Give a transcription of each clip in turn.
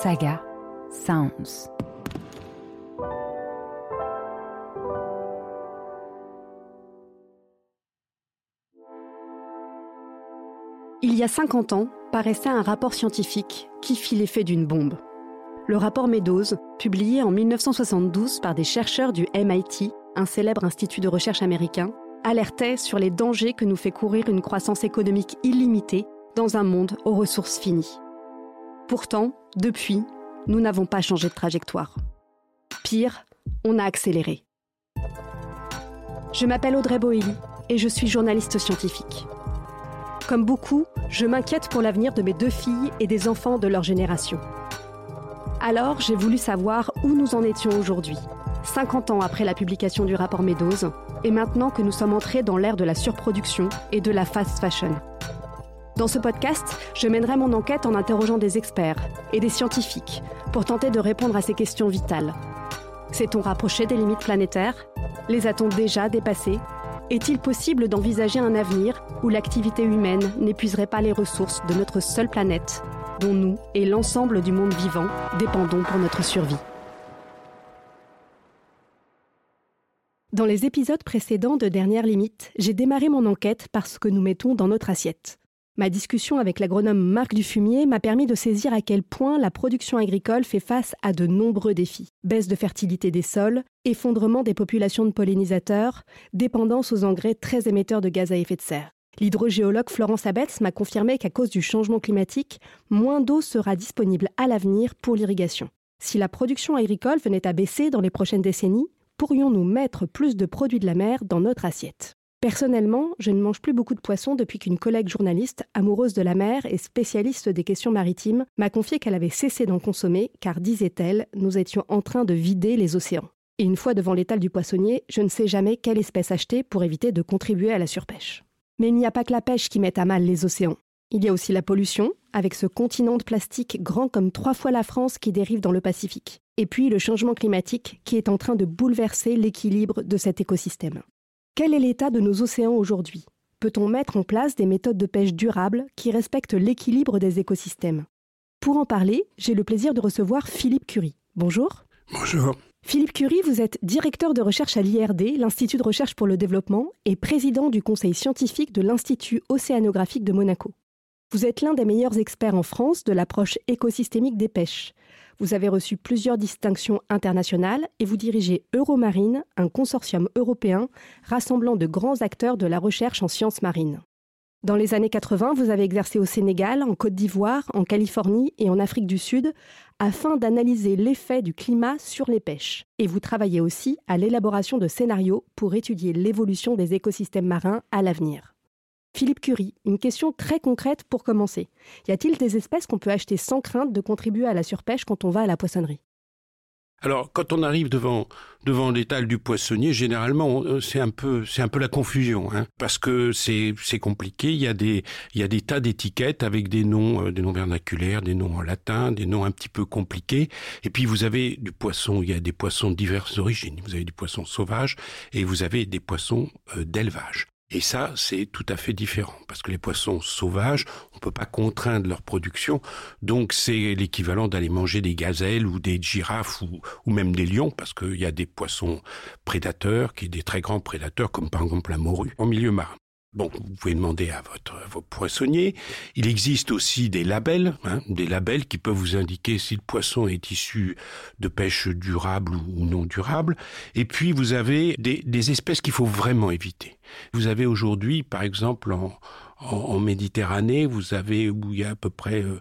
Saga Sounds. Il y a 50 ans, paraissait un rapport scientifique qui fit l'effet d'une bombe. Le rapport Meadows, publié en 1972 par des chercheurs du MIT, un célèbre institut de recherche américain, alertait sur les dangers que nous fait courir une croissance économique illimitée dans un monde aux ressources finies. Pourtant, depuis, nous n'avons pas changé de trajectoire. Pire, on a accéléré. Je m'appelle Audrey Boelly et je suis journaliste scientifique. Comme beaucoup, je m'inquiète pour l'avenir de mes deux filles et des enfants de leur génération. Alors, j'ai voulu savoir où nous en étions aujourd'hui, 50 ans après la publication du rapport Meadows, et maintenant que nous sommes entrés dans l'ère de la surproduction et de la fast fashion. Dans ce podcast, je mènerai mon enquête en interrogeant des experts et des scientifiques pour tenter de répondre à ces questions vitales. S'est-on rapproché des limites planétaires? Les a-t-on déjà dépassées? Est-il possible d'envisager un avenir où l'activité humaine n'épuiserait pas les ressources de notre seule planète, dont nous et l'ensemble du monde vivant dépendons pour notre survie? Dans les épisodes précédents de Dernière Limite, j'ai démarré mon enquête par ce que nous mettons dans notre assiette. Ma discussion avec l'agronome Marc Dufumier m'a permis de saisir à quel point la production agricole fait face à de nombreux défis. Baisse de fertilité des sols, effondrement des populations de pollinisateurs, dépendance aux engrais très émetteurs de gaz à effet de serre. L'hydrogéologue Florence Abetz m'a confirmé qu'à cause du changement climatique, moins d'eau sera disponible à l'avenir pour l'irrigation. Si la production agricole venait à baisser dans les prochaines décennies, pourrions-nous mettre plus de produits de la mer dans notre assiette? Personnellement, je ne mange plus beaucoup de poissons depuis qu'une collègue journaliste, amoureuse de la mer et spécialiste des questions maritimes, m'a confié qu'elle avait cessé d'en consommer car, disait-elle, nous étions en train de vider les océans. Et une fois devant l'étal du poissonnier, je ne sais jamais quelle espèce acheter pour éviter de contribuer à la surpêche. Mais il n'y a pas que la pêche qui met à mal les océans. Il y a aussi la pollution, avec ce continent de plastique grand comme trois fois la France qui dérive dans le Pacifique. Et puis le changement climatique qui est en train de bouleverser l'équilibre de cet écosystème. Quel est l'état de nos océans aujourd'hui? Peut-on mettre en place des méthodes de pêche durables qui respectent l'équilibre des écosystèmes? Pour en parler, j'ai le plaisir de recevoir Philippe Curie. Bonjour. Bonjour. Philippe Curie, vous êtes directeur de recherche à l'IRD, l'Institut de recherche pour le développement, et président du conseil scientifique de l'Institut océanographique de Monaco. Vous êtes l'un des meilleurs experts en France de l'approche écosystémique des pêches. Vous avez reçu plusieurs distinctions internationales et vous dirigez Euromarine, un consortium européen rassemblant de grands acteurs de la recherche en sciences marines. Dans les années 80, vous avez exercé au Sénégal, en Côte d'Ivoire, en Californie et en Afrique du Sud afin d'analyser l'effet du climat sur les pêches. Et vous travaillez aussi à l'élaboration de scénarios pour étudier l'évolution des écosystèmes marins à l'avenir. Philippe Curie, une question très concrète pour commencer. Y a-t-il des espèces qu'on peut acheter sans crainte de contribuer à la surpêche quand on va à la poissonnerie? Alors, quand on arrive devant devant l'étal du poissonnier, généralement, euh, c'est un peu c'est un peu la confusion, hein, parce que c'est c'est compliqué. Il y a des il y a des tas d'étiquettes avec des noms euh, des noms vernaculaires, des noms en latin, des noms un petit peu compliqués. Et puis vous avez du poisson. Il y a des poissons de diverses origines. Vous avez du poisson sauvage et vous avez des poissons euh, d'élevage. Et ça, c'est tout à fait différent, parce que les poissons sauvages, on peut pas contraindre leur production, donc c'est l'équivalent d'aller manger des gazelles ou des girafes ou, ou même des lions, parce qu'il y a des poissons prédateurs, qui des très grands prédateurs, comme par exemple la morue, en milieu marin. Bon, vous pouvez demander à votre à vos poissonniers. Il existe aussi des labels, hein, des labels qui peuvent vous indiquer si le poisson est issu de pêche durable ou non durable. Et puis vous avez des, des espèces qu'il faut vraiment éviter. Vous avez aujourd'hui, par exemple, en, en, en, Méditerranée, vous avez où il y a à peu près euh,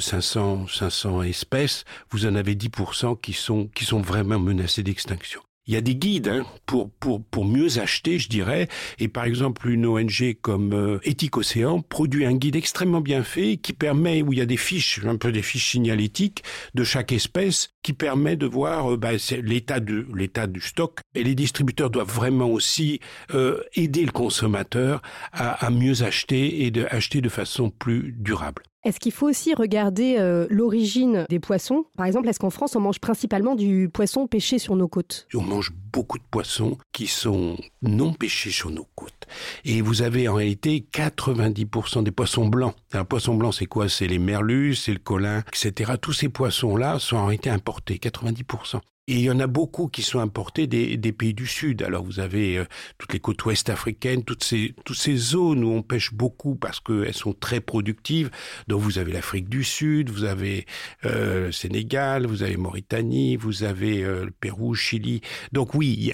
500 500 espèces, vous en avez 10% qui sont qui sont vraiment menacées d'extinction. Il y a des guides hein, pour, pour, pour mieux acheter, je dirais. Et par exemple, une ONG comme euh, Éthique Océan produit un guide extrêmement bien fait qui permet, où il y a des fiches, un peu des fiches signalétiques de chaque espèce, qui permet de voir euh, bah, l'état du, l'état du stock. Et les distributeurs doivent vraiment aussi euh, aider le consommateur à, à mieux acheter et de acheter de façon plus durable. Est-ce qu'il faut aussi regarder euh, l'origine des poissons? Par exemple, est-ce qu'en France, on mange principalement du poisson pêché sur nos côtes? On mange beaucoup de poissons qui sont non pêchés sur nos côtes. Et vous avez en réalité 90% des poissons blancs. Un poisson blanc, c'est quoi? C'est les merlus, c'est le colin, etc. Tous ces poissons-là sont en réalité importés, 90%. Et il y en a beaucoup qui sont importés des, pays du Sud. Alors vous avez euh, toutes les côtes ouest africaines, toutes ces, zones où on pêche beaucoup parce qu'elles sont très productives. Donc vous avez l'Afrique du Sud, vous avez euh, le Sénégal, vous avez Mauritanie, vous avez euh, le Pérou, Chili. Donc oui,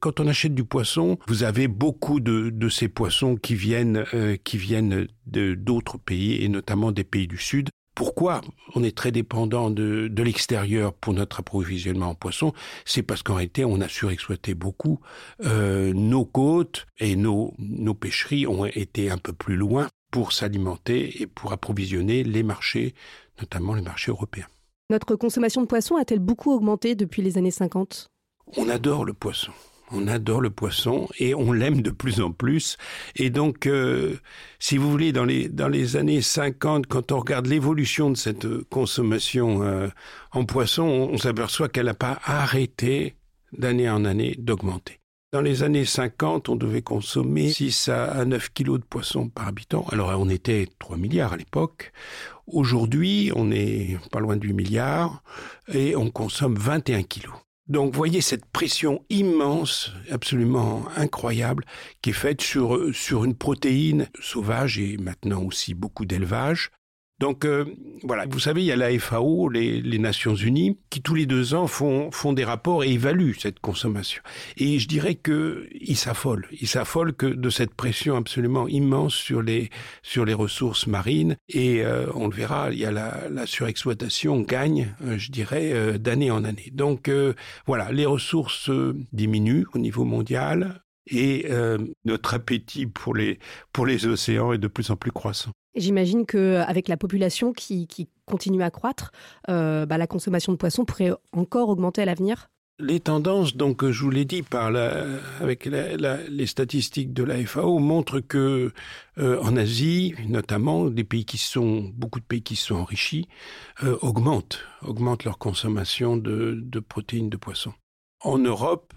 quand on achète du poisson, vous avez beaucoup de, ces poissons qui viennent d'autres pays et notamment des pays du Sud. Pourquoi on est très dépendant de, de l'extérieur pour notre approvisionnement en poissons? C'est parce qu'en réalité, on a surexploité beaucoup. Euh, nos côtes et nos, nos pêcheries ont été un peu plus loin pour s'alimenter et pour approvisionner les marchés, notamment les marchés européens. Notre consommation de poissons a-t-elle beaucoup augmenté depuis les années 50 On adore le poisson on adore le poisson et on l'aime de plus en plus. Et donc, euh, si vous voulez, dans les, années 50, quand on regarde l'évolution de cette consommation euh, en poisson, on, s'aperçoit qu'elle n'a pas arrêté d'année en année d'augmenter. Dans les années 50, on devait consommer 6 à 9 kilos de poisson par habitant. Alors on était 3 milliards à l'époque. Aujourd'hui, on est pas loin de 8 milliards et on consomme 21 kilos. Donc voyez cette pression immense, absolument incroyable, qui est faite sur, sur une protéine sauvage et maintenant aussi beaucoup d'élevage, donc euh, voilà, vous savez, il y a la FAO, les, Nations Unies, qui tous les deux ans font, font des rapports et évaluent cette consommation. Et je dirais qu'ils s'affolent. Ils s'affolent que de cette pression absolument immense sur les, sur les ressources marines. Et euh, on le verra, il y a la, la surexploitation gagne, euh, je dirais, d'année en année. Donc voilà, les ressources diminuent au niveau mondial et notre appétit pour les, pour les océans est de plus en plus croissant. J'imagine qu'avec la population qui, continue à croître, euh, bah, la consommation de poissons pourrait encore augmenter à l'avenir? Les tendances, donc, je vous l'ai dit, par avec les statistiques de la FAO, montrent que euh, en Asie, notamment, des pays qui sont beaucoup de pays qui sont enrichis euh, augmentent, augmentent leur consommation de, de protéines de poisson. En Europe,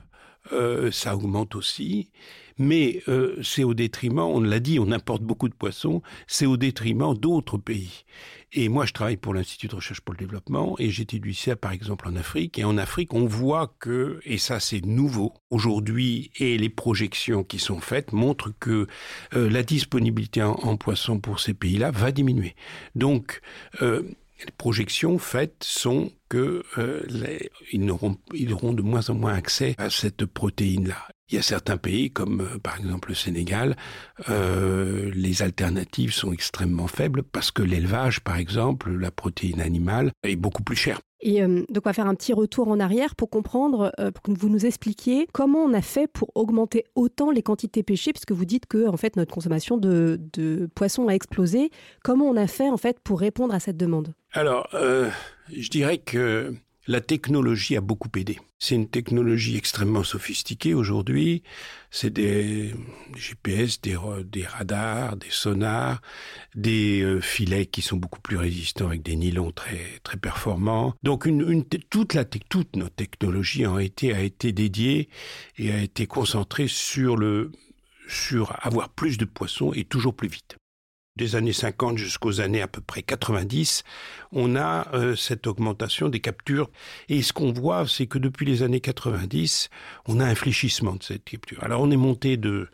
euh, ça augmente aussi, mais euh, c'est au détriment, on l'a dit, on importe beaucoup de poissons, c'est au détriment d'autres pays. Et moi, je travaille pour l'Institut de recherche pour le développement et j'étudie ça, par exemple, en Afrique. Et en Afrique, on voit que, et ça c'est nouveau aujourd'hui, et les projections qui sont faites montrent que euh, la disponibilité en, poissons pour ces pays-là va diminuer. Donc, les projections faites sont que euh, ils, auront, ils auront de moins en moins accès à cette protéine-là. Il y a certains pays, comme euh, par exemple le Sénégal, euh, les alternatives sont extrêmement faibles parce que l'élevage, par exemple, la protéine animale, est beaucoup plus chère. Et euh, donc, on va faire un petit retour en arrière pour comprendre, euh, pour que vous nous expliquiez comment on a fait pour augmenter autant les quantités pêchées, puisque vous dites que en fait notre consommation de, de poissons a explosé. Comment on a fait en fait pour répondre à cette demande? Alors, euh, je dirais que la technologie a beaucoup aidé. C'est une technologie extrêmement sophistiquée aujourd'hui. C'est des, GPS, des, radars, des sonars, des euh, filets qui sont beaucoup plus résistants avec des nylons très très performants. Donc une, toute la notre technologie été a été dédiée et a été concentrée sur le sur avoir plus de poissons et toujours plus vite des années 50 jusqu'aux années à peu près 90, on a euh, cette augmentation des captures. Et ce qu'on voit, c'est que depuis les années 90, on a un fléchissement de cette capture. Alors on est monté de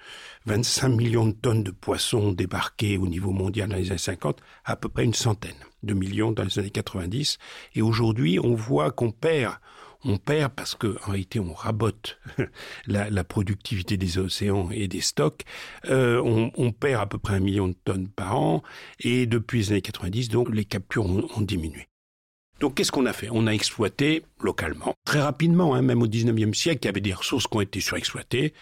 25 millions de tonnes de poissons débarqués au niveau mondial dans les années 50 à, à peu près une centaine de millions dans les années 90. Et aujourd'hui, on voit qu'on perd on perd parce qu'en réalité on rabote la, productivité des océans et des stocks. Euh, on, perd à peu près un million de tonnes par an et depuis les années 90, donc les captures ont, diminué. Donc qu'est-ce qu'on a fait? On a exploité localement, très rapidement, hein, même au 19e siècle, il y avait des ressources qui ont été surexploitées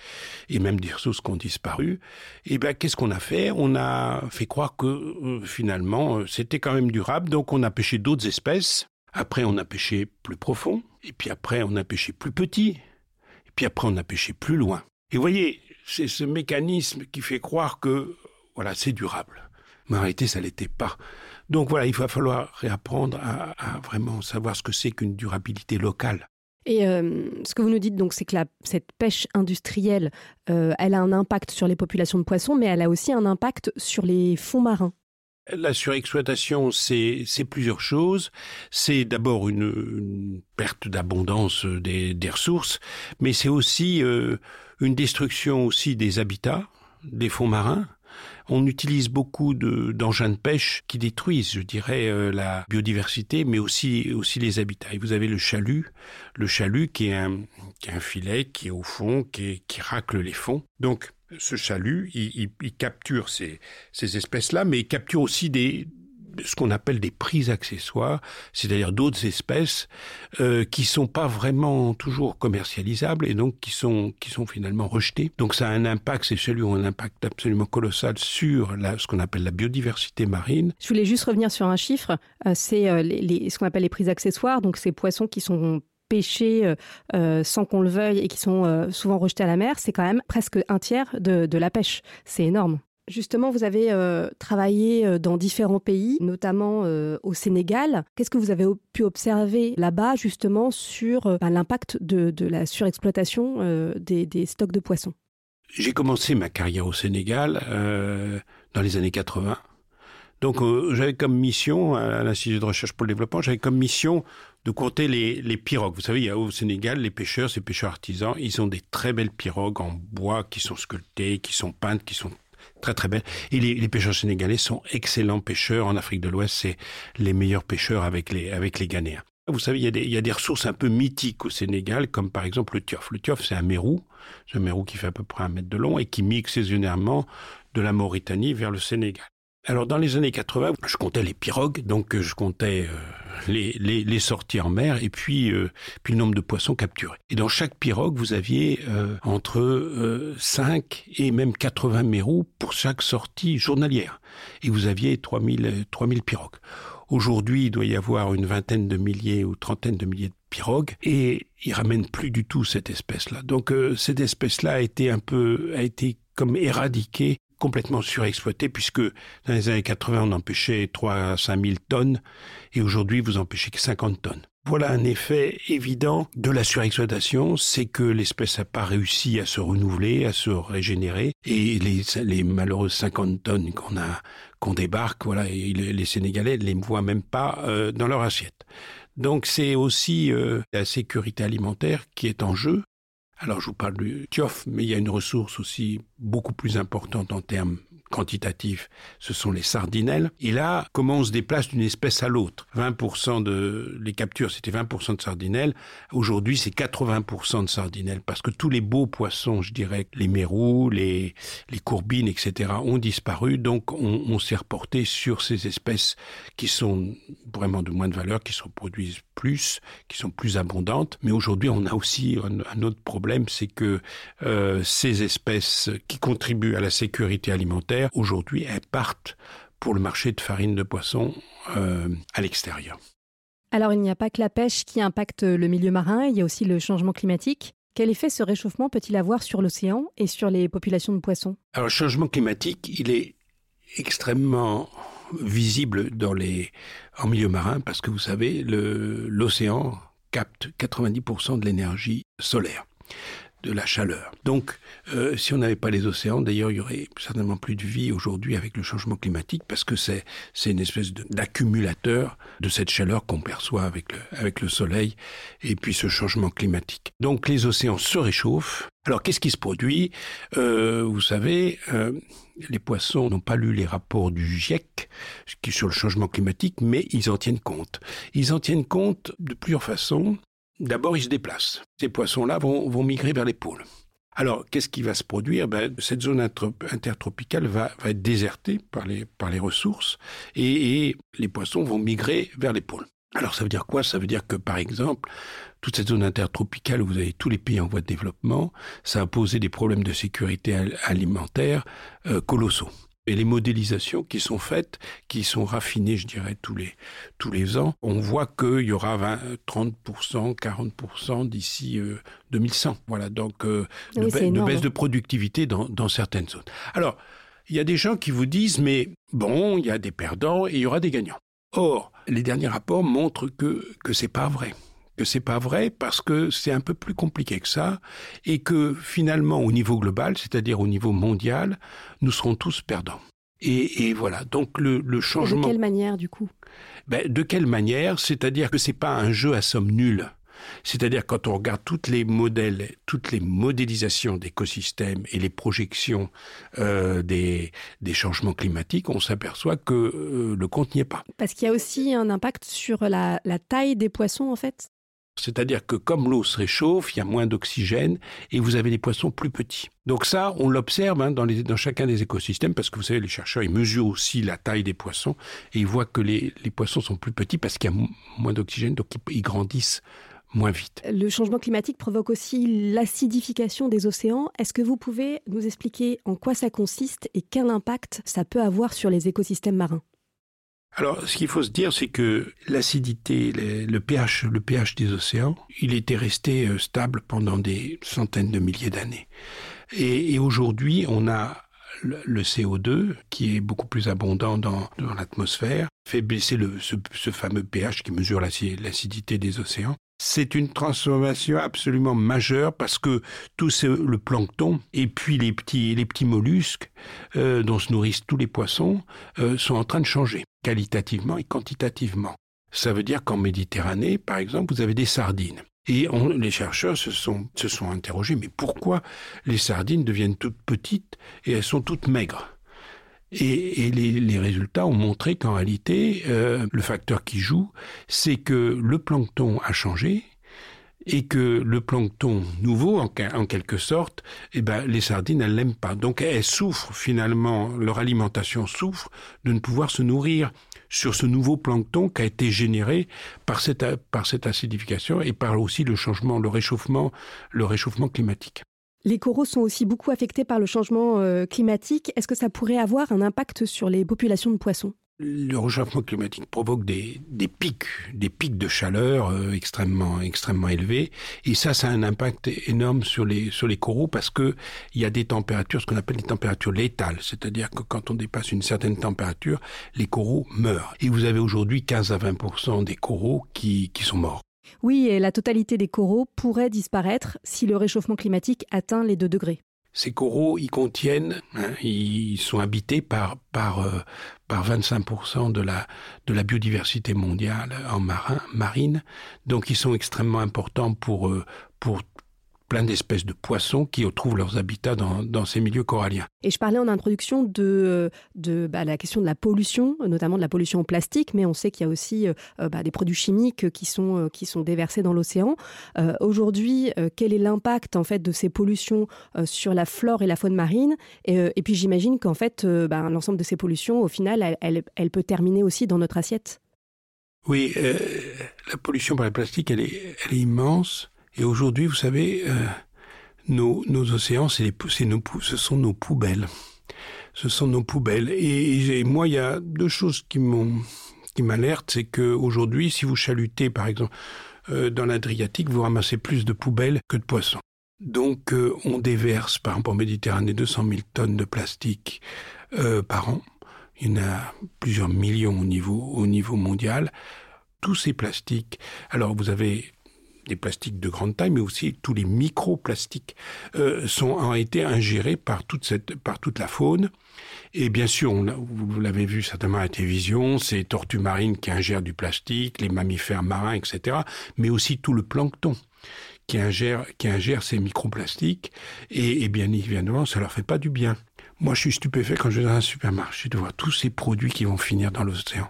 et même des ressources qui ont disparu. Et bien qu'est-ce qu'on a fait? On a fait croire que euh, finalement euh, c'était quand même durable, donc on a pêché d'autres espèces après, on a pêché plus profond, et puis après, on a pêché plus petit, et puis après, on a pêché plus loin. Et vous voyez, c'est ce mécanisme qui fait croire que, voilà, c'est durable. Mais en réalité, ça l'était pas. Donc voilà, il va falloir réapprendre à, vraiment savoir ce que c'est qu'une durabilité locale. Et euh, ce que vous nous dites, donc, c'est que cette pêche industrielle, euh, elle a un impact sur les populations de poissons, mais elle a aussi un impact sur les fonds marins. La surexploitation, c'est plusieurs choses. C'est d'abord une, une, perte d'abondance des, des, ressources, mais c'est aussi euh, une destruction aussi des habitats, des fonds marins. On utilise beaucoup d'engins de, pêche qui détruisent, je dirais, euh, la biodiversité, mais aussi, aussi les habitats. Et vous avez le chalut, le chalut qui est un, qui est un filet qui est au fond, qui, qui racle les fonds. Donc, ce chalut, il, capture ces, ces espèces-là, mais il capture aussi ce qu'on appelle des prises accessoires, c'est-à-dire d'autres espèces euh, qui sont pas vraiment toujours commercialisables et donc qui sont finalement rejetées. Donc ça a un impact, ces celui ont un impact absolument colossal sur ce qu'on appelle la biodiversité marine. Je voulais juste revenir sur un chiffre, euh, c'est euh, ce qu'on appelle les prises accessoires, donc ces poissons qui sont pêchés euh, sans qu'on le veuille et qui sont euh, souvent rejetés à la mer, c'est quand même presque un tiers de, la pêche. C'est énorme. Justement, vous avez euh, travaillé dans différents pays, notamment euh, au Sénégal. Qu'est-ce que vous avez pu observer là-bas, justement, sur euh, l'impact de, la surexploitation euh, des, stocks de poissons? J'ai commencé ma carrière au Sénégal euh, dans les années 80. Donc, euh, j'avais comme mission, à l'Institut de recherche pour le développement, j'avais comme mission de compter les, pirogues. Vous savez, il y a au Sénégal, les pêcheurs, ces pêcheurs artisans, ils ont des très belles pirogues en bois qui sont sculptées, qui sont peintes, qui sont très très belle. Et les, pêcheurs sénégalais sont excellents pêcheurs. En Afrique de l'Ouest, c'est les meilleurs pêcheurs avec les, Ghanéens. Vous savez, il y, a des, il y a des ressources un peu mythiques au Sénégal, comme par exemple le tiof. Le tiof, c'est un mérou, c'est un mérou qui fait à peu près un mètre de long et qui mixe saisonnièrement de la Mauritanie vers le Sénégal. Alors dans les années 80, je comptais les pirogues, donc je comptais euh, les, sorties en mer et puis, euh, puis le nombre de poissons capturés. Et dans chaque pirogue, vous aviez euh, entre euh, 5 et même 80 mérous pour chaque sortie journalière. Et vous aviez 3000, 3000 pirogues. Aujourd'hui, il doit y avoir une vingtaine de milliers ou trentaine de milliers de pirogues et ils ramènent plus du tout cette espèce-là. Donc euh, cette espèce-là a été un peu a été comme éradiquée complètement surexploité puisque dans les années 80 on empêchait 3 à 5 000 tonnes et aujourd'hui vous empêchez que 50 tonnes. Voilà un effet évident de la surexploitation, c'est que l'espèce n'a pas réussi à se renouveler, à se régénérer, et les, malheureuses 50 tonnes qu'on a qu'on débarque, voilà, les Sénégalais ne les voient même pas euh, dans leur assiette. Donc c'est aussi euh, la sécurité alimentaire qui est en jeu, Alors je vous parle du tiof, mais il y a une ressource aussi beaucoup plus importante en termes quantitatifs, ce sont les sardinelles. Et là, comment on se déplace d'une espèce à l'autre? 20% de les captures, c'était 20% de sardinelles. Aujourd'hui, c'est 80% de sardinelles parce que tous les beaux poissons, je dirais, les mérous, les, les courbines, etc., ont disparu. Donc, on, s'est reporté sur ces espèces qui sont vraiment de moins de valeur, qui se reproduisent plus, qui sont plus abondantes. Mais aujourd'hui, on a aussi un, un autre problème, c'est que euh, ces espèces qui contribuent à la sécurité alimentaire, aujourd'hui, elles partent pour le marché de farine de poisson euh, à l'extérieur. Alors, il n'y a pas que la pêche qui impacte le milieu marin, il y a aussi le changement climatique. Quel effet ce réchauffement peut-il avoir sur l'océan et sur les populations de poissons? Alors, le changement climatique, il est extrêmement visible dans les, en milieu marin parce que vous savez, l'océan capte 90% de l'énergie solaire de la chaleur. Donc, euh, si on n'avait pas les océans, d'ailleurs, il y aurait certainement plus de vie aujourd'hui avec le changement climatique parce que c'est une espèce d'accumulateur de, cette chaleur qu'on perçoit avec le, avec le soleil et puis ce changement climatique. Donc, les océans se réchauffent. Alors, qu'est-ce qui se produit? Euh, Vous savez, euh, les poissons n'ont pas lu les rapports du GIEC sur le changement climatique, mais ils en tiennent compte. Ils en tiennent compte de plusieurs façons. D'abord, ils se déplacent. Ces poissons-là vont, migrer vers les pôles. Alors, qu'est-ce qui va se produire? Ben, Cette zone intertropicale va, être désertée par les, ressources et, et les poissons vont migrer vers les pôles. Alors, ça veut dire quoi? Ça veut dire que, par exemple, toute cette zone intertropicale où vous avez tous les pays en voie de développement, ça a posé des problèmes de sécurité alimentaire euh, colossaux et les modélisations qui sont faites, qui sont raffinées, je dirais, tous les, tous les ans, on voit qu'il y aura 20, 30%, 40% d'ici euh, 2100. Voilà, donc euh, oui, de, ba de baisse de productivité dans, dans certaines zones. Alors, il y a des gens qui vous disent, mais bon, il y a des perdants et il y aura des gagnants. Or, les derniers rapports montrent que que c'est pas vrai que c'est pas vrai parce que c'est un peu plus compliqué que ça et que finalement au niveau global, c'est-à-dire au niveau mondial, nous serons tous perdants. Et, et voilà. Donc le, le changement. De quelle manière du coup? Ben, De quelle manière? C'est-à-dire que c'est pas un jeu à somme nulle. C'est-à-dire quand on regarde toutes les modèles, toutes les modélisations d'écosystèmes et les projections euh, des, des, changements climatiques, on s'aperçoit que euh, le compte n'y est pas. Parce qu'il y a aussi un impact sur la, la taille des poissons en fait? C'est-à-dire que comme l'eau se réchauffe, il y a moins d'oxygène et vous avez des poissons plus petits. Donc ça, on l'observe hein, dans, chacun des écosystèmes parce que vous savez, les chercheurs, ils mesurent aussi la taille des poissons et ils voient que les, les poissons sont plus petits parce qu'il y a moins d'oxygène, donc ils, ils grandissent moins vite. Le changement climatique provoque aussi l'acidification des océans. Est-ce que vous pouvez nous expliquer en quoi ça consiste et quel impact ça peut avoir sur les écosystèmes marins? Alors, ce qu'il faut se dire, c'est que l'acidité, le pH, des océans, il était resté euh, stable pendant des centaines de milliers d'années. Et, aujourd'hui, on a le CO2, qui est beaucoup plus abondant dans, l'atmosphère, fait baisser ce, fameux pH qui mesure l'acidité des océans. C'est une transformation absolument majeure parce que tout le plancton et puis les petits, mollusques euh, dont se nourrissent tous les poissons euh, sont en train de changer qualitativement et quantitativement. Ça veut dire qu'en Méditerranée, par exemple, vous avez des sardines. Et les chercheurs se sont interrogés, mais pourquoi les sardines deviennent toutes petites et elles sont toutes maigres? Et, et les, les, résultats ont montré qu'en réalité, euh, le facteur qui joue, c'est que le plancton a changé et que le plancton nouveau, en, quelque sorte, eh ben, les sardines, elles l'aiment pas. Donc elles souffrent finalement, leur alimentation souffre de ne pouvoir se nourrir sur ce nouveau plancton qui a été généré par cette, par cette acidification et par aussi le changement, le réchauffement, le réchauffement climatique. Les coraux sont aussi beaucoup affectés par le changement euh, climatique. Est-ce que ça pourrait avoir un impact sur les populations de poissons? Le réchauffement climatique provoque des, pics, des pics de chaleur euh, extrêmement, extrêmement élevés, et ça, ça a un impact énorme sur les, sur les coraux parce que il y a des températures, ce qu'on appelle des températures létales, c'est-à-dire que quand on dépasse une certaine température, les coraux meurent. Et vous avez aujourd'hui 15 à 20% des coraux qui, qui sont morts. Oui, et la totalité des coraux pourrait disparaître si le réchauffement climatique atteint les 2 degrés. Ces coraux, ils contiennent, hein, ils sont habités par par euh, par 25% de la de la biodiversité mondiale en marin marine, donc ils sont extrêmement importants pour euh, pour plein d'espèces de poissons qui trouvent leurs habitats dans, dans, ces milieux coralliens. Et je parlais en introduction de, de bah, la question de la pollution, notamment de la pollution au plastique, mais on sait qu'il y a aussi euh, bah, des produits chimiques qui sont, euh, qui sont déversés dans l'océan. Euh, Aujourd'hui, euh, quel est l'impact en fait de ces pollutions euh, sur la flore et la faune marine? Et, euh, et puis j'imagine qu'en fait, euh, bah, l'ensemble de ces pollutions, au final, elle, elle, elle peut terminer aussi dans notre assiette. Oui, euh, la pollution par le plastique, elle est, elle est immense. Et aujourd'hui, vous savez, euh, nos, océans, c'est ce sont nos poubelles. Ce sont nos poubelles. Et, moi, il y a deux choses qui m'ont qui m'alertent, c'est que aujourd'hui, si vous chalutez, par exemple, euh, dans l'Adriatique, vous ramassez plus de poubelles que de poissons. Donc, euh, on déverse, par exemple, en Méditerranée, 200 000 tonnes de plastique par an. Il y en a plusieurs millions au niveau mondial. Tous ces plastiques. Alors, vous avez des plastiques de grande taille, mais aussi tous les microplastiques euh, sont ont été ingérés par toute cette par toute la faune. Et bien sûr, on, vous l'avez vu certainement à la télévision, ces tortues marines qui ingèrent du plastique, les mammifères marins, etc., mais aussi tout le plancton qui ingère, qui ingère ces microplastiques. Et, et bien évidemment, ça leur fait pas du bien. Moi, je suis stupéfait quand je vais dans un supermarché de voir tous ces produits qui vont finir dans l'océan.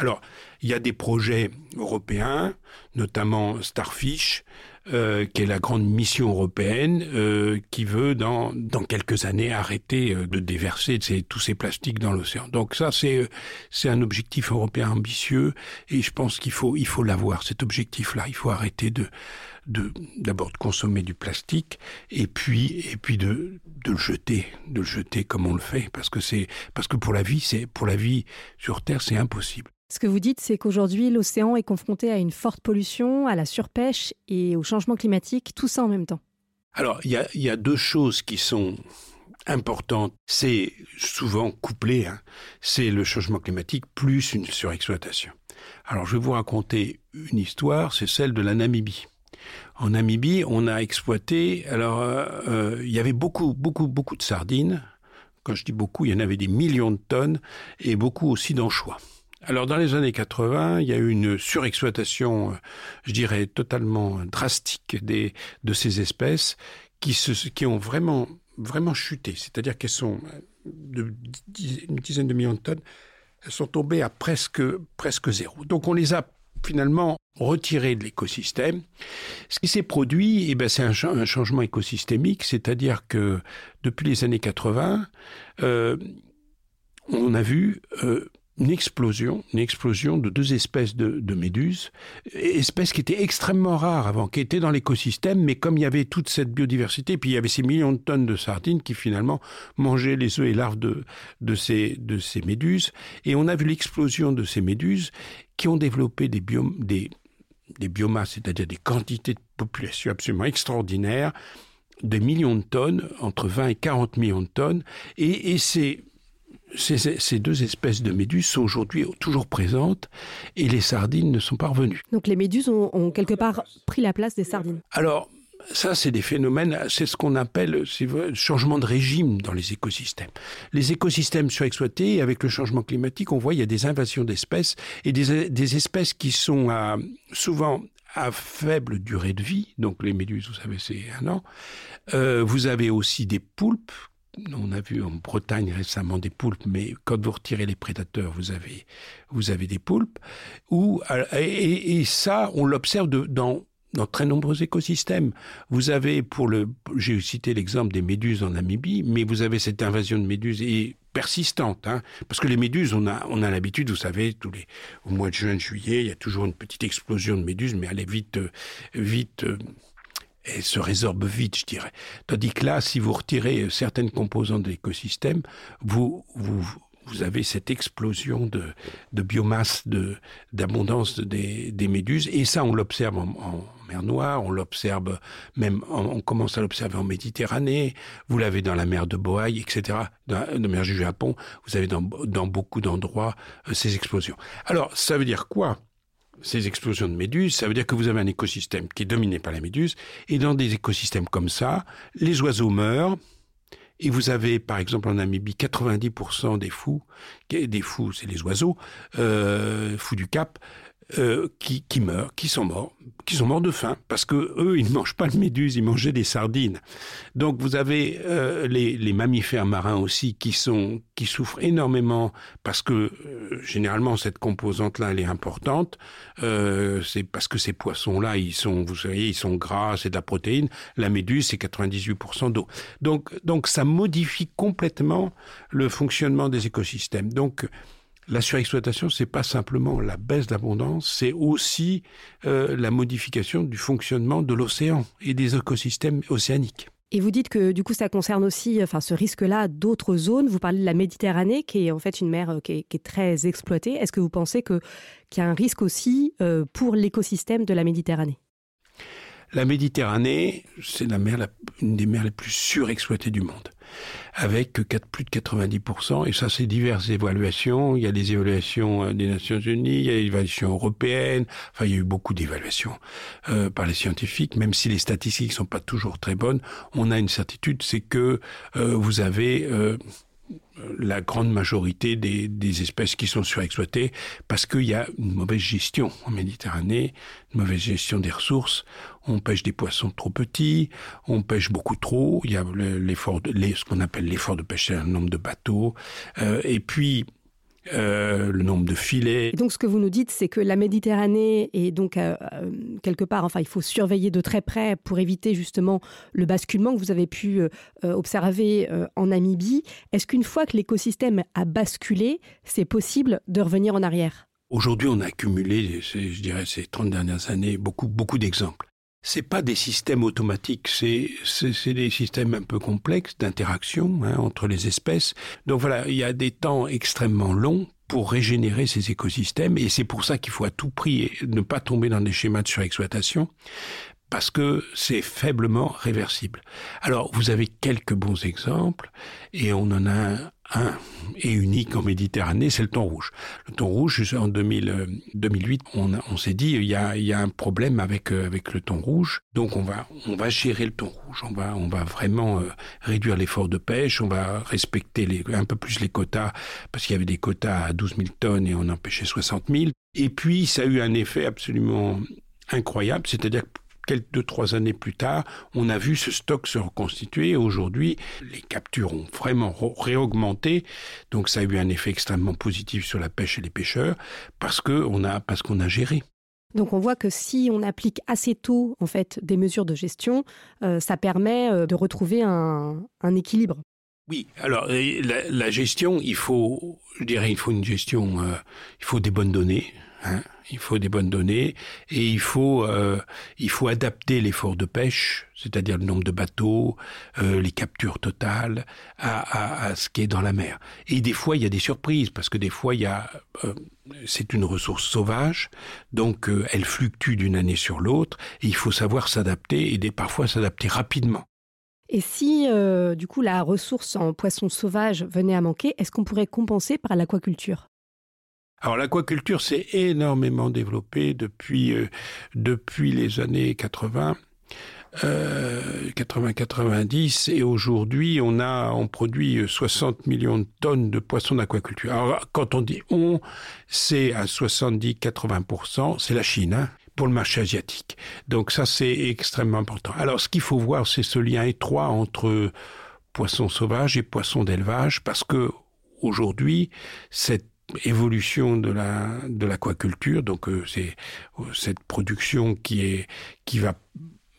Alors, il y a des projets européens, notamment Starfish, euh, qui est la grande mission européenne, euh, qui veut dans, dans quelques années arrêter euh, de déverser tous ces plastiques dans l'océan. Donc ça, c'est euh, c'est un objectif européen ambitieux, et je pense qu'il faut il faut l'avoir cet objectif-là. Il faut arrêter de de d'abord de consommer du plastique et puis et puis de de le jeter de le jeter comme on le fait parce que c'est parce que pour la vie c'est pour la vie sur terre c'est impossible Ce que vous dites, c'est qu'aujourd'hui, l'océan est confronté à une forte pollution, à la surpêche et au changement climatique, tout ça en même temps. Alors, il y a, deux choses qui sont importante, c'est souvent couplé, hein, c'est le changement climatique plus une surexploitation. Alors je vais vous raconter une histoire, c'est celle de la Namibie. En Namibie, on a exploité, alors euh, euh, il y avait beaucoup, beaucoup, beaucoup de sardines. Quand je dis beaucoup, il y en avait des millions de tonnes et beaucoup aussi d'anchois. Alors dans les années 80, il y a eu une surexploitation, euh, je dirais totalement drastique des, de ces espèces qui, se, qui ont vraiment, vraiment chuté. C'est-à-dire qu'elles sont de une dizaine de millions de tonnes, elles sont tombées à presque, presque zéro. Donc on les a finalement retirées de l'écosystème. Ce qui s'est produit, eh ben, c'est un, changement écosystémique, c'est-à-dire que depuis les années 80, euh, on a vu euh, une explosion, une explosion de deux espèces de, méduses, espèces qui étaient extrêmement rares avant, qui étaient dans l'écosystème, mais comme il y avait toute cette biodiversité, puis il y avait ces millions de tonnes de sardines qui finalement mangeaient les œufs et larves de, ces, ces méduses, et on a vu l'explosion de ces méduses qui ont développé des, biomasses, c'est-à-dire des quantités de population absolument extraordinaires, des millions de tonnes, entre 20 et 40 millions de tonnes, et, et c'est ces, ces, deux espèces de méduses sont aujourd'hui toujours présentes et les sardines ne sont pas revenues. Donc les méduses ont, ont quelque part pris la place des sardines Alors, ça, c'est des phénomènes, c'est ce qu'on appelle le changement de régime dans les écosystèmes. Les écosystèmes surexploités, avec le changement climatique, on voit il y a des invasions d'espèces et des, des, espèces qui sont à, souvent à faible durée de vie, donc les méduses, vous savez, c'est un an. Euh, vous avez aussi des poulpes on a vu en Bretagne récemment des poulpes, mais quand vous retirez les prédateurs, vous avez, vous avez des poulpes. Ou, et, ça, on l'observe dans, dans très nombreux écosystèmes. Vous avez, pour le, j'ai cité l'exemple des méduses en Namibie, mais vous avez cette invasion de méduses et persistante, hein, parce que les méduses, on a, on a l'habitude, vous savez, tous les, au mois de juin, juillet, il y a toujours une petite explosion de méduses, mais elle est vite, vite et se résorbe vite, je dirais. Tandis que là, si vous retirez certaines composantes de l'écosystème, vous, vous, vous avez cette explosion de, de biomasse, de, d'abondance des, des méduses, et ça, on l'observe en, mer Noire, on l'observe même, on commence à l'observer en Méditerranée, vous l'avez dans la mer de Bohai, etc., dans la mer du Japon, vous avez dans, dans beaucoup d'endroits euh, ces explosions. Alors, ça veut dire quoi? Ces explosions de méduses, ça veut dire que vous avez un écosystème qui est dominé par la méduse, et dans des écosystèmes comme ça, les oiseaux meurent, et vous avez, par exemple, en Namibie, 90% des fous, des fous, c'est les oiseaux, euh, fous du Cap, euh, qui, qui meurent, qui sont morts, qui sont morts de faim, parce que eux, ils ne mangent pas de méduses, ils mangeaient des sardines. Donc vous avez euh, les, les, mammifères marins aussi qui sont qui souffrent énormément parce que euh, généralement cette composante-là, elle est importante. Euh, c'est parce que ces poissons-là, ils sont, vous savez, ils sont gras, c'est de la protéine. La méduse, c'est 98% d'eau. Donc donc ça modifie complètement le fonctionnement des écosystèmes. Donc la surexploitation, c'est pas simplement la baisse d'abondance, c'est aussi euh, la modification du fonctionnement de l'océan et des écosystèmes océaniques. Et vous dites que du coup ça concerne aussi enfin ce risque-là d'autres zones. Vous parlez de la Méditerranée qui est en fait une mer euh, qui est, très exploitée. Est-ce que vous pensez que qu'il y a un risque aussi euh, pour l'écosystème de la Méditerranée? La Méditerranée, c'est la une des mers les plus surexploitées du monde avec 4, plus de 90%, et ça c'est diverses évaluations, il y a des évaluations euh, des Nations Unies, il y a des évaluations européennes, enfin il y a eu beaucoup d'évaluations euh, par les scientifiques, même si les statistiques sont pas toujours très bonnes, on a une certitude, c'est que euh, vous avez... La grande majorité des espèces qui sont surexploitées parce qu'il y a une mauvaise gestion en Méditerranée, une mauvaise gestion des ressources. On pêche des poissons trop petits, on pêche beaucoup trop. Il y a l'effort, de, ce qu'on appelle l'effort de pêcher un nombre de bateaux. Euh, et puis, euh, le nombre de filets. Et donc ce que vous nous dites, c'est que la Méditerranée est donc euh, quelque part, enfin il faut surveiller de très près pour éviter justement le basculement que vous avez pu euh, observer en Namibie. Est-ce qu'une fois que l'écosystème a basculé, c'est possible de revenir en arrière? Aujourd'hui, on a accumulé, je dirais, ces 30 dernières années, beaucoup, beaucoup d'exemples. C'est pas des systèmes automatiques, c'est des systèmes un peu complexes d'interaction hein, entre les espèces. Donc voilà, il y a des temps extrêmement longs pour régénérer ces écosystèmes et c'est pour ça qu'il faut à tout prix ne pas tomber dans des schémas de surexploitation parce que c'est faiblement réversible. Alors, vous avez quelques bons exemples, et on en a un et unique en Méditerranée, c'est le thon rouge. Le thon rouge, en 2000, 2008, on, on s'est dit il y, a, un problème avec euh, avec le thon rouge, donc on va on va gérer le thon rouge, on va on va vraiment euh, réduire l'effort de pêche, on va respecter un peu plus les quotas parce qu'il y avait des quotas à 12 000 tonnes et on en pêchait 60 000. Et puis ça a eu un effet absolument incroyable, c'est-à-dire que quelques deux, trois années plus tard, on a vu ce stock se reconstituer. Aujourd'hui, les captures ont vraiment réaugmenté. Donc ça a eu un effet extrêmement positif sur la pêche et les pêcheurs parce qu'on a, parce qu'on a géré. Donc on voit que si on applique assez tôt en fait des mesures de gestion, euh, ça permet euh, de retrouver un, un équilibre. Oui, alors la, la, gestion, il faut, je dirais, il faut une gestion, euh, il faut des bonnes données. Hein il faut des bonnes données et il faut euh, il faut adapter l'effort de pêche, c'est-à-dire le nombre de bateaux, euh, les captures totales à, à, à, ce qui est dans la mer. Et des fois il y a des surprises parce que des fois il y a euh, c'est une ressource sauvage, donc elle fluctue d'une année sur l'autre et il faut savoir s'adapter et des, parfois s'adapter rapidement. Et si du coup la ressource en poisson sauvage venait à manquer, est-ce qu'on pourrait compenser par l'aquaculture? Alors l'aquaculture s'est énormément développée depuis, euh, depuis les années 80. Euh, 80-90 et aujourd'hui on a on produit 60 millions de tonnes de poissons d'aquaculture. Alors quand on dit on, c'est à 70-80%, c'est la Chine. Hein pour le marché asiatique. Donc ça, c'est extrêmement important. Alors ce qu'il faut voir, c'est ce lien étroit entre poissons sauvages et poissons d'élevage, parce que aujourd'hui, cette évolution de la de l'aquaculture. Donc euh, c'est euh, cette production qui est qui va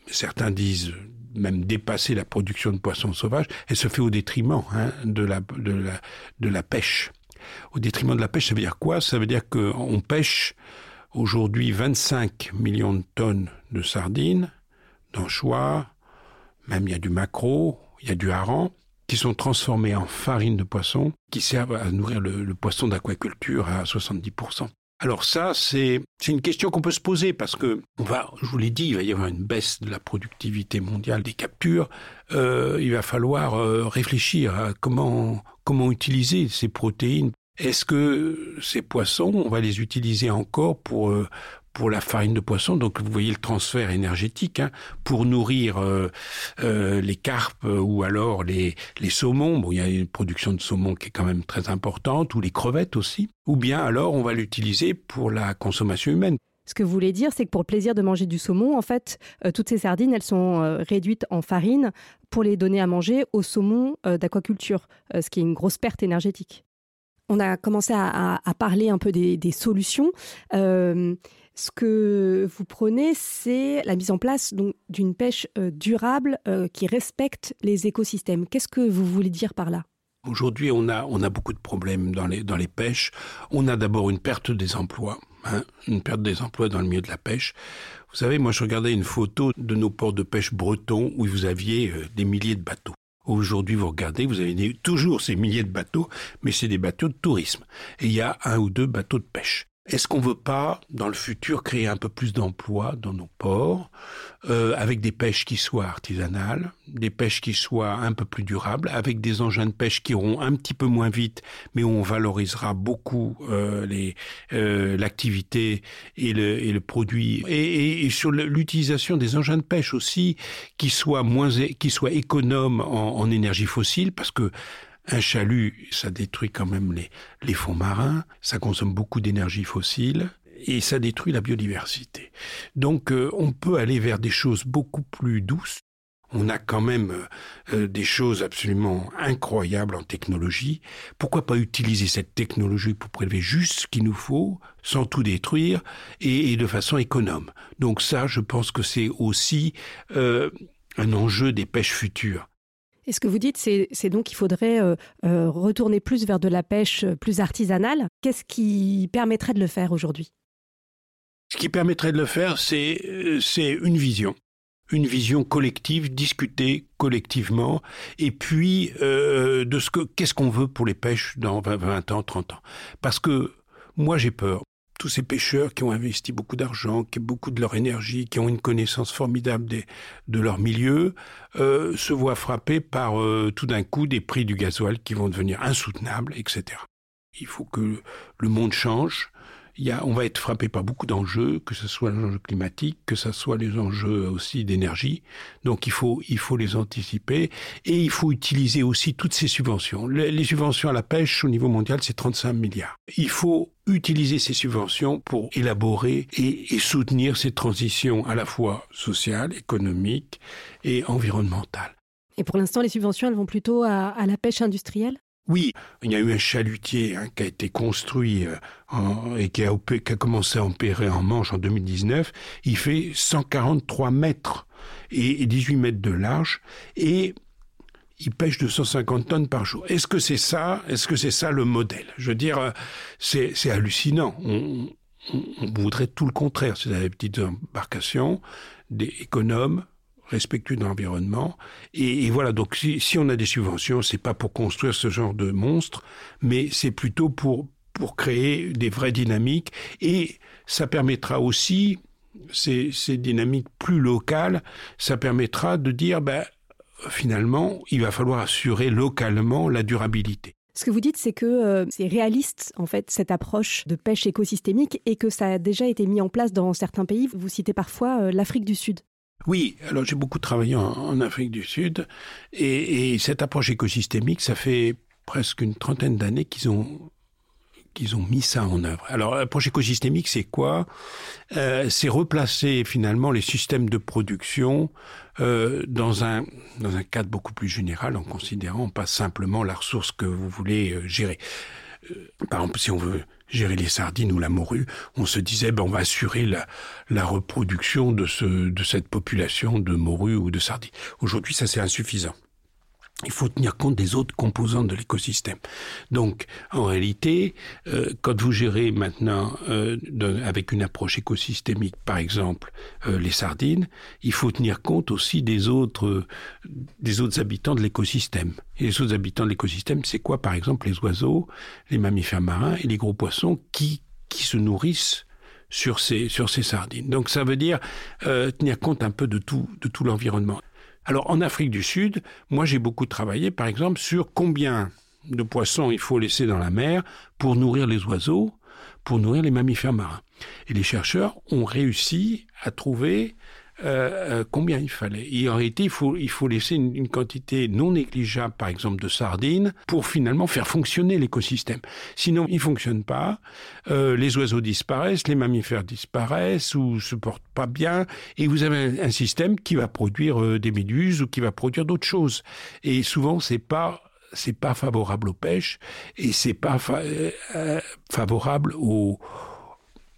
certains disent même dépasser la production de poissons sauvages. Elle se fait au détriment hein, de la de la de la pêche. Au détriment de la pêche ça veut dire quoi? Ça veut dire que on pêche aujourd'hui 25 millions de tonnes de sardines d'anchois même il y a du maquereau il y a du hareng qui sont transformés en farine de poisson, qui servent à nourrir le, poisson d'aquaculture à 70%. Alors ça, c'est une question qu'on peut se poser parce que on va, je vous l'ai dit, il va y avoir une baisse de la productivité mondiale des captures. Euh, il va falloir euh, réfléchir à comment comment utiliser ces protéines. Est-ce que ces poissons, on va les utiliser encore pour euh, pour la farine de poisson. Donc vous voyez le transfert énergétique hein, pour nourrir euh, euh, les carpes euh, ou alors les, les saumons. Bon, il y a une production de saumon qui est quand même très importante, ou les crevettes aussi. Ou bien alors on va l'utiliser pour la consommation humaine. Ce que vous voulez dire, c'est que pour le plaisir de manger du saumon, en fait, euh, toutes ces sardines, elles sont euh, réduites en farine pour les donner à manger au saumon euh, d'aquaculture, euh, ce qui est une grosse perte énergétique. On a commencé à, à, à parler un peu des, des solutions. Ce que vous prenez, c'est la mise en place d'une pêche euh, durable euh, qui respecte les écosystèmes. Qu'est-ce que vous voulez dire par là? Aujourd'hui, on a, on a beaucoup de problèmes dans les, dans les pêches. On a d'abord une perte des emplois, hein, une perte des emplois dans le milieu de la pêche. Vous savez, moi je regardais une photo de nos ports de pêche bretons où vous aviez euh, des milliers de bateaux. Aujourd'hui, vous regardez, vous avez toujours ces milliers de bateaux, mais c'est des bateaux de tourisme. Et il y a un ou deux bateaux de pêche. Est-ce qu'on veut pas, dans le futur, créer un peu plus d'emplois dans nos ports, euh, avec des pêches qui soient artisanales, des pêches qui soient un peu plus durables, avec des engins de pêche qui iront un petit peu moins vite, mais où on valorisera beaucoup euh, l'activité euh, et, le, et le produit, et, et, sur l'utilisation des engins de pêche aussi, qui soient moins, qui soient économes en énergie fossile, parce que un chalut, ça détruit quand même les, les fonds marins, ça consomme beaucoup d'énergie fossile et ça détruit la biodiversité. Donc euh, on peut aller vers des choses beaucoup plus douces. On a quand même euh, des choses absolument incroyables en technologie. Pourquoi pas utiliser cette technologie pour prélever juste ce qu'il nous faut, sans tout détruire, et, et de façon économe? Donc ça, je pense que c'est aussi euh, un enjeu des pêches futures. Et ce que vous dites, c'est donc qu'il faudrait euh, euh, retourner plus vers de la pêche euh, plus artisanale. Qu'est-ce qui permettrait de le faire aujourd'hui? Ce qui permettrait de le faire, c'est une vision. Une vision collective, discutée collectivement, et puis de ce que qu'est-ce qu'on veut pour les pêches dans 20, 20 ans, 30 ans? Parce que moi j'ai peur. Tous ces pêcheurs qui ont investi beaucoup d'argent, qui ont beaucoup de leur énergie, qui ont une connaissance formidable de leur milieu, euh, se voient frappés par euh, tout d'un coup des prix du gasoil qui vont devenir insoutenables, etc. Il faut que le monde change on va être frappé par beaucoup d'enjeux, que ce soit les enjeux climatiques, que ce soit les enjeux aussi d'énergie. Donc il faut, il faut les anticiper et il faut utiliser aussi toutes ces subventions. Les, subventions à la pêche au niveau mondial, c'est 35 milliards. Il faut utiliser ces subventions pour élaborer et, soutenir ces transitions à la fois sociales, économiques et environnementales. Et pour l'instant, les subventions, elles vont plutôt à la pêche industrielle? Oui, il y a eu un chalutier hein, qui a été construit euh, et qui a, commencé à opérer en Manche en 2019. Il fait 143 mètres et, et 18 mètres de large et il pêche 250 tonnes par jour. Est-ce que c'est ça Est-ce que c'est ça le modèle? Je veux dire, euh, c'est hallucinant. On, on, on, voudrait tout le contraire. C'est des petites embarcations, des économes, respectueux de l'environnement. Et, voilà, donc si, si on a des subventions, c'est pas pour construire ce genre de monstre, mais c'est plutôt pour, pour créer des vraies dynamiques. Et ça permettra aussi, ces, ces dynamiques plus locales, ça permettra de dire, ben, finalement, il va falloir assurer localement la durabilité. Ce que vous dites, c'est que euh, c'est réaliste, en fait, cette approche de pêche écosystémique et que ça a déjà été mis en place dans certains pays. Vous citez parfois euh, l'Afrique du Sud. Oui, alors j'ai beaucoup travaillé en, Afrique du Sud et, et, cette approche écosystémique, ça fait presque une trentaine d'années qu'ils ont qu'ils ont mis ça en œuvre. Alors l'approche écosystémique, c'est quoi? Euh, C'est replacer finalement les systèmes de production euh, dans un dans un cadre beaucoup plus général, en considérant pas simplement la ressource que vous voulez euh, gérer. Euh, par exemple, si on veut gérer les sardines ou la morue, on se disait ben, on va assurer la, la reproduction de, ce, de cette population de morue ou de sardines. Aujourd'hui, ça c'est insuffisant il faut tenir compte des autres composantes de l'écosystème. Donc, en réalité, euh, quand vous gérez maintenant euh, avec une approche écosystémique, par exemple, euh, les sardines, il faut tenir compte aussi des autres, des autres habitants de l'écosystème. Et les autres habitants de l'écosystème, c'est quoi, par exemple, les oiseaux, les mammifères marins et les gros poissons qui, qui se nourrissent sur ces, sur ces sardines. Donc, ça veut dire euh, tenir compte un peu de tout, de tout l'environnement. Alors en Afrique du Sud, moi j'ai beaucoup travaillé par exemple sur combien de poissons il faut laisser dans la mer pour nourrir les oiseaux, pour nourrir les mammifères marins. Et les chercheurs ont réussi à trouver euh, euh, combien il fallait? Et en réalité, il faut, il faut laisser une, une, quantité non négligeable, par exemple, de sardines, pour finalement faire fonctionner l'écosystème. Sinon, il fonctionne pas. Euh, les oiseaux disparaissent, les mammifères disparaissent ou se portent pas bien, et vous avez un, un système qui va produire euh, des méduses ou qui va produire d'autres choses. Et souvent, c'est pas c'est pas favorable aux pêches et c'est pas fa euh, favorable au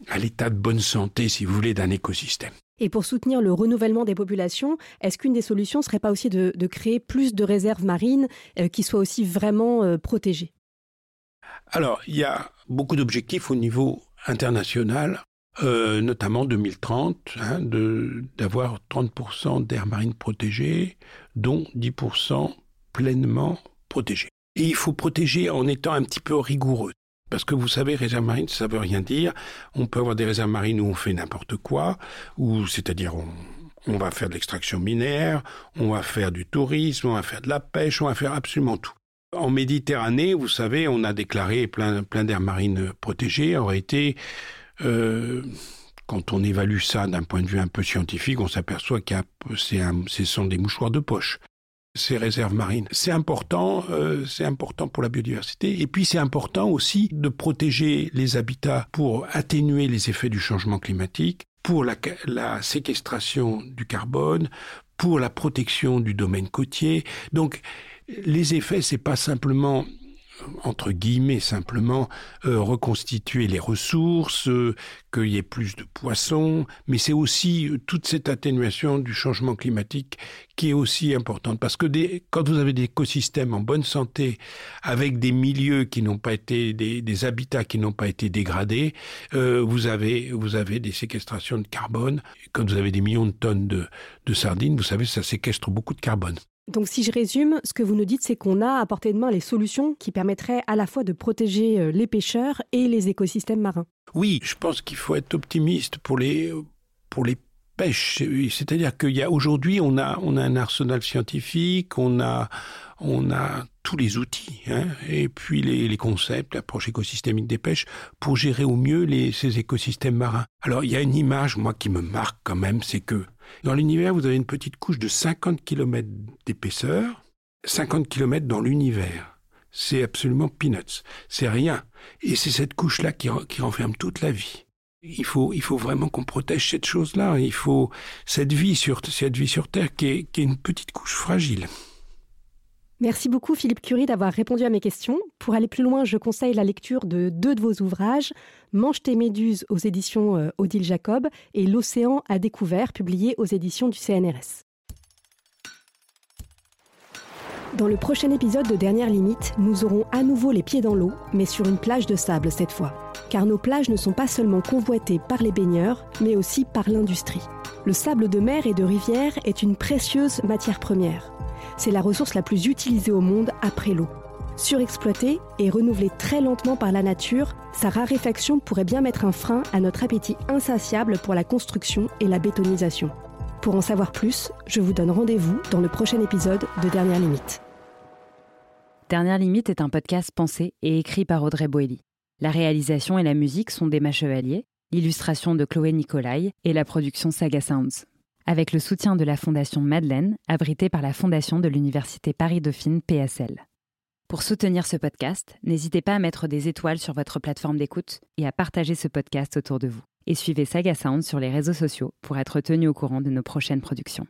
à l'état de bonne santé, si vous voulez, d'un écosystème. Et pour soutenir le renouvellement des populations, est-ce qu'une des solutions serait pas aussi de, créer plus de réserves marines euh, qui soient aussi vraiment euh, protégées? Alors, il y a beaucoup d'objectifs au niveau international, euh, notamment 2030, hein, d'avoir 30% d'air marine protégée, dont 10% pleinement protégée. Et il faut protéger en étant un petit peu rigoureux. Parce que vous savez, réserve marine, ça veut rien dire. On peut avoir des réserves marines où on fait n'importe quoi, ou c'est-à-dire on, va faire de l'extraction minière, on va faire du tourisme, on va faire de la pêche, on va faire absolument tout. En Méditerranée, vous savez, on a déclaré plein, plein d'aires marines protégées. En réalité, euh, quand on évalue ça d'un point de vue un peu scientifique, on s'aperçoit que ce sont des mouchoirs de poche ces réserves marines. C'est important, euh, c'est important pour la biodiversité et puis c'est important aussi de protéger les habitats pour atténuer les effets du changement climatique, pour la, la séquestration du carbone, pour la protection du domaine côtier. Donc les effets, c'est pas simplement entre guillemets simplement euh, reconstituer les ressources, euh, qu'il y ait plus de poissons, mais c'est aussi euh, toute cette atténuation du changement climatique qui est aussi importante parce que des, quand vous avez des écosystèmes en bonne santé avec des milieux qui n'ont pas été des, habitats qui n'ont pas été dégradés, euh, vous avez vous avez des séquestrations de carbone. Quand vous avez des millions de tonnes de, de sardines, vous savez ça séquestre beaucoup de carbone. Donc si je résume, ce que vous nous dites, c'est qu'on a à portée de main les solutions qui permettraient à la fois de protéger euh, les pêcheurs et les écosystèmes marins. Oui, je pense qu'il faut être optimiste pour les, pour les pêches. C'est-à-dire qu'il on a, on a un arsenal scientifique, on a, on a tous les outils, hein, et puis les, concepts, l'approche écosystémique des pêches, pour gérer au mieux ces écosystèmes marins. Alors il y a une image, moi, qui me marque quand même, c'est que dans l'univers, vous avez une petite couche de 50 km d'épaisseur, 50 km dans l'univers. C'est absolument peanuts. C'est rien. Et c'est cette couche-là qui, renferme toute la vie. Il faut, il faut vraiment qu'on protège cette chose-là. Il faut cette vie sur, cette vie sur Terre qui est une petite couche fragile. Merci beaucoup Philippe Curie d'avoir répondu à mes questions. Pour aller plus loin, je conseille la lecture de deux de vos ouvrages, Mange tes méduses aux éditions euh, Odile Jacob et L'océan à découvert, publié aux éditions du CNRS. Dans le prochain épisode de Dernière Limite, nous aurons à nouveau les pieds dans l'eau, mais sur une plage de sable cette fois. Car nos plages ne sont pas seulement convoitées par les baigneurs, mais aussi par l'industrie. Le sable de mer et de rivière est une précieuse matière première c'est la ressource la plus utilisée au monde après l'eau. Surexploitée et renouvelée très lentement par la nature, sa raréfaction pourrait bien mettre un frein à notre appétit insatiable pour la construction et la bétonisation. Pour en savoir plus, je vous donne rendez-vous dans le prochain épisode de Dernière Limite. Dernière Limite est un podcast pensé et écrit par Audrey Boelly. La réalisation et la musique sont d'Emma Chevalier, l'illustration de Chloé Nicolai et la production Saga Sounds avec le soutien de la Fondation Madeleine, abritée par la Fondation de l'Université Paris-Dauphine PSL. Pour soutenir ce podcast, n'hésitez pas à mettre des étoiles sur votre plateforme d'écoute et à partager ce podcast autour de vous. Et suivez Saga Sound sur les réseaux sociaux pour être tenu au courant de nos prochaines productions.